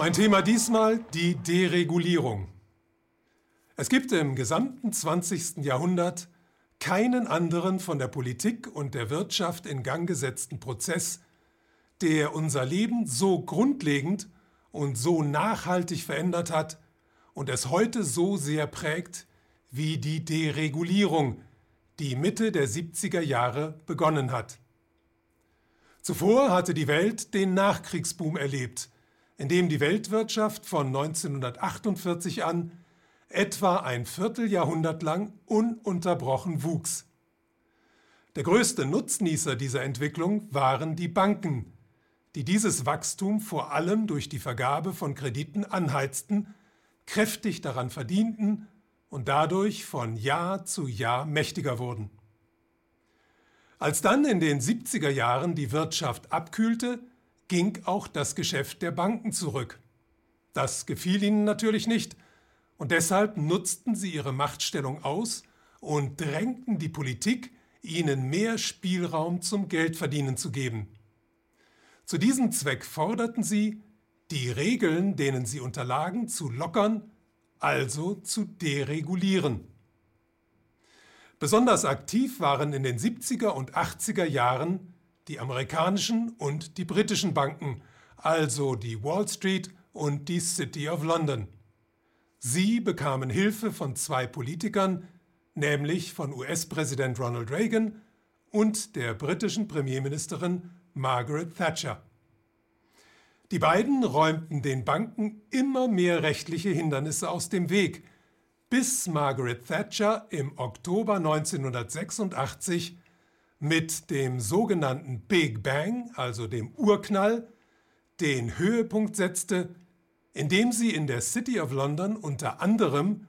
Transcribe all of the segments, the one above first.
Mein Thema diesmal die Deregulierung. Es gibt im gesamten 20. Jahrhundert keinen anderen von der Politik und der Wirtschaft in Gang gesetzten Prozess, der unser Leben so grundlegend und so nachhaltig verändert hat und es heute so sehr prägt wie die Deregulierung, die Mitte der 70er Jahre begonnen hat. Zuvor hatte die Welt den Nachkriegsboom erlebt, in dem die Weltwirtschaft von 1948 an etwa ein Vierteljahrhundert lang ununterbrochen wuchs. Der größte Nutznießer dieser Entwicklung waren die Banken, die dieses Wachstum vor allem durch die Vergabe von Krediten anheizten, kräftig daran verdienten und dadurch von Jahr zu Jahr mächtiger wurden. Als dann in den 70er Jahren die Wirtschaft abkühlte, ging auch das Geschäft der Banken zurück. Das gefiel ihnen natürlich nicht, und deshalb nutzten sie ihre Machtstellung aus und drängten die Politik, ihnen mehr Spielraum zum Geldverdienen zu geben. Zu diesem Zweck forderten sie, die Regeln, denen sie unterlagen, zu lockern, also zu deregulieren. Besonders aktiv waren in den 70er und 80er Jahren die amerikanischen und die britischen Banken, also die Wall Street und die City of London. Sie bekamen Hilfe von zwei Politikern, nämlich von US-Präsident Ronald Reagan und der britischen Premierministerin Margaret Thatcher. Die beiden räumten den Banken immer mehr rechtliche Hindernisse aus dem Weg, bis Margaret Thatcher im Oktober 1986 mit dem sogenannten Big Bang, also dem Urknall, den Höhepunkt setzte, indem sie in der City of London unter anderem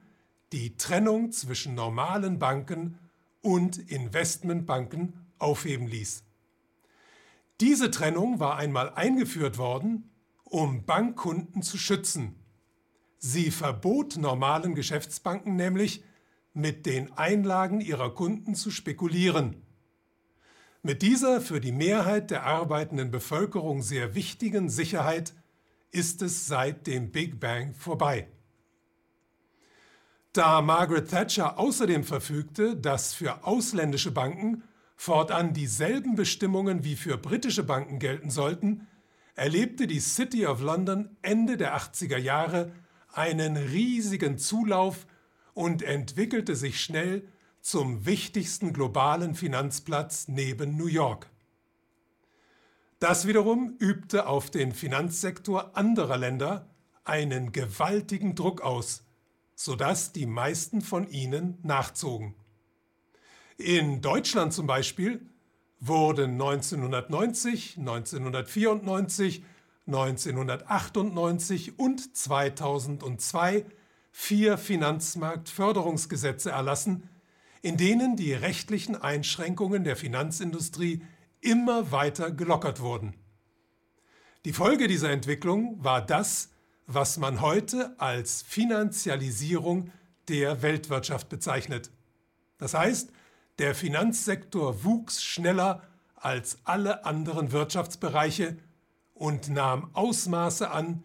die Trennung zwischen normalen Banken und Investmentbanken aufheben ließ. Diese Trennung war einmal eingeführt worden, um Bankkunden zu schützen. Sie verbot normalen Geschäftsbanken nämlich, mit den Einlagen ihrer Kunden zu spekulieren. Mit dieser für die Mehrheit der arbeitenden Bevölkerung sehr wichtigen Sicherheit ist es seit dem Big Bang vorbei. Da Margaret Thatcher außerdem verfügte, dass für ausländische Banken fortan dieselben Bestimmungen wie für britische Banken gelten sollten, erlebte die City of London Ende der 80er Jahre einen riesigen Zulauf und entwickelte sich schnell zum wichtigsten globalen Finanzplatz neben New York. Das wiederum übte auf den Finanzsektor anderer Länder einen gewaltigen Druck aus, sodass die meisten von ihnen nachzogen. In Deutschland zum Beispiel wurden 1990, 1994, 1998 und 2002 vier Finanzmarktförderungsgesetze erlassen, in denen die rechtlichen Einschränkungen der Finanzindustrie immer weiter gelockert wurden. Die Folge dieser Entwicklung war das, was man heute als Finanzialisierung der Weltwirtschaft bezeichnet. Das heißt, der Finanzsektor wuchs schneller als alle anderen Wirtschaftsbereiche und nahm Ausmaße an,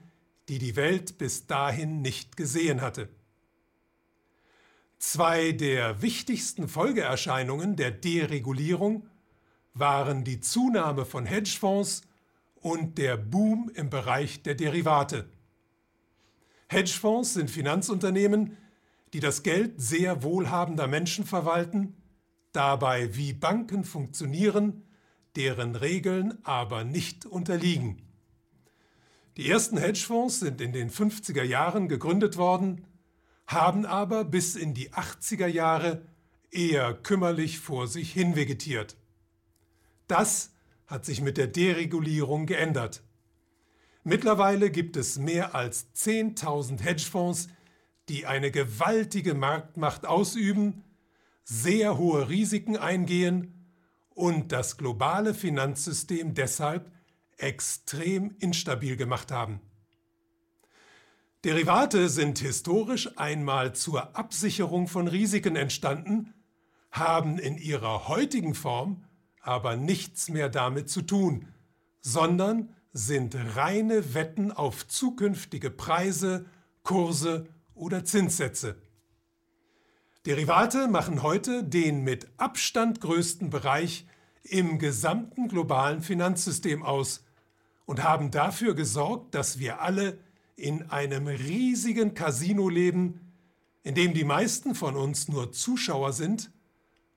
die die Welt bis dahin nicht gesehen hatte. Zwei der wichtigsten Folgeerscheinungen der Deregulierung waren die Zunahme von Hedgefonds und der Boom im Bereich der Derivate. Hedgefonds sind Finanzunternehmen, die das Geld sehr wohlhabender Menschen verwalten dabei, wie Banken funktionieren, deren Regeln aber nicht unterliegen. Die ersten Hedgefonds sind in den 50er Jahren gegründet worden, haben aber bis in die 80er Jahre eher kümmerlich vor sich hin vegetiert. Das hat sich mit der Deregulierung geändert. Mittlerweile gibt es mehr als 10.000 Hedgefonds, die eine gewaltige Marktmacht ausüben sehr hohe Risiken eingehen und das globale Finanzsystem deshalb extrem instabil gemacht haben. Derivate sind historisch einmal zur Absicherung von Risiken entstanden, haben in ihrer heutigen Form aber nichts mehr damit zu tun, sondern sind reine Wetten auf zukünftige Preise, Kurse oder Zinssätze. Derivate machen heute den mit Abstand größten Bereich im gesamten globalen Finanzsystem aus und haben dafür gesorgt, dass wir alle in einem riesigen Casino leben, in dem die meisten von uns nur Zuschauer sind,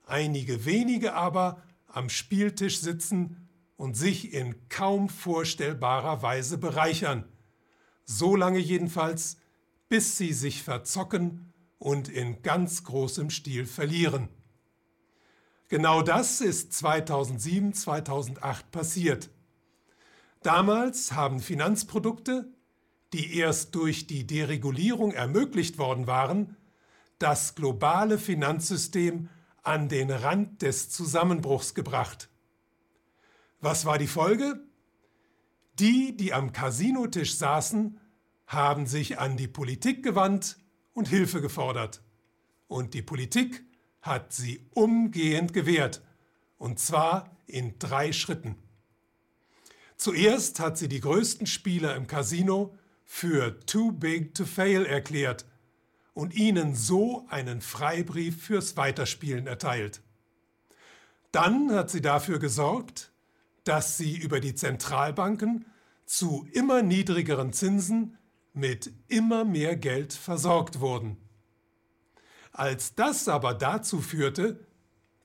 einige wenige aber am Spieltisch sitzen und sich in kaum vorstellbarer Weise bereichern, so lange jedenfalls, bis sie sich verzocken und in ganz großem Stil verlieren. Genau das ist 2007, 2008 passiert. Damals haben Finanzprodukte, die erst durch die Deregulierung ermöglicht worden waren, das globale Finanzsystem an den Rand des Zusammenbruchs gebracht. Was war die Folge? Die, die am Casinotisch saßen, haben sich an die Politik gewandt und Hilfe gefordert. Und die Politik hat sie umgehend gewährt, und zwar in drei Schritten. Zuerst hat sie die größten Spieler im Casino für too big to fail erklärt und ihnen so einen Freibrief fürs Weiterspielen erteilt. Dann hat sie dafür gesorgt, dass sie über die Zentralbanken zu immer niedrigeren Zinsen mit immer mehr Geld versorgt wurden. Als das aber dazu führte,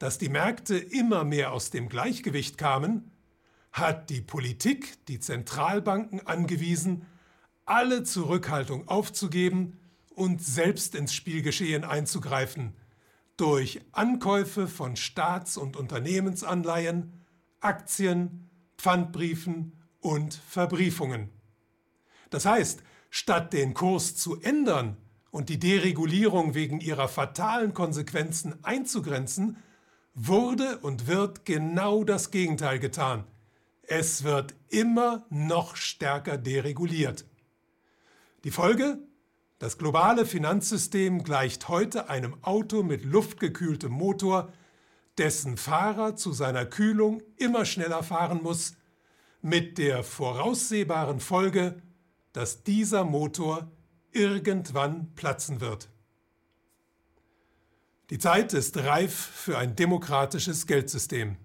dass die Märkte immer mehr aus dem Gleichgewicht kamen, hat die Politik die Zentralbanken angewiesen, alle Zurückhaltung aufzugeben und selbst ins Spielgeschehen einzugreifen, durch Ankäufe von Staats- und Unternehmensanleihen, Aktien, Pfandbriefen und Verbriefungen. Das heißt, Statt den Kurs zu ändern und die Deregulierung wegen ihrer fatalen Konsequenzen einzugrenzen, wurde und wird genau das Gegenteil getan. Es wird immer noch stärker dereguliert. Die Folge? Das globale Finanzsystem gleicht heute einem Auto mit luftgekühltem Motor, dessen Fahrer zu seiner Kühlung immer schneller fahren muss, mit der voraussehbaren Folge, dass dieser Motor irgendwann platzen wird. Die Zeit ist reif für ein demokratisches Geldsystem.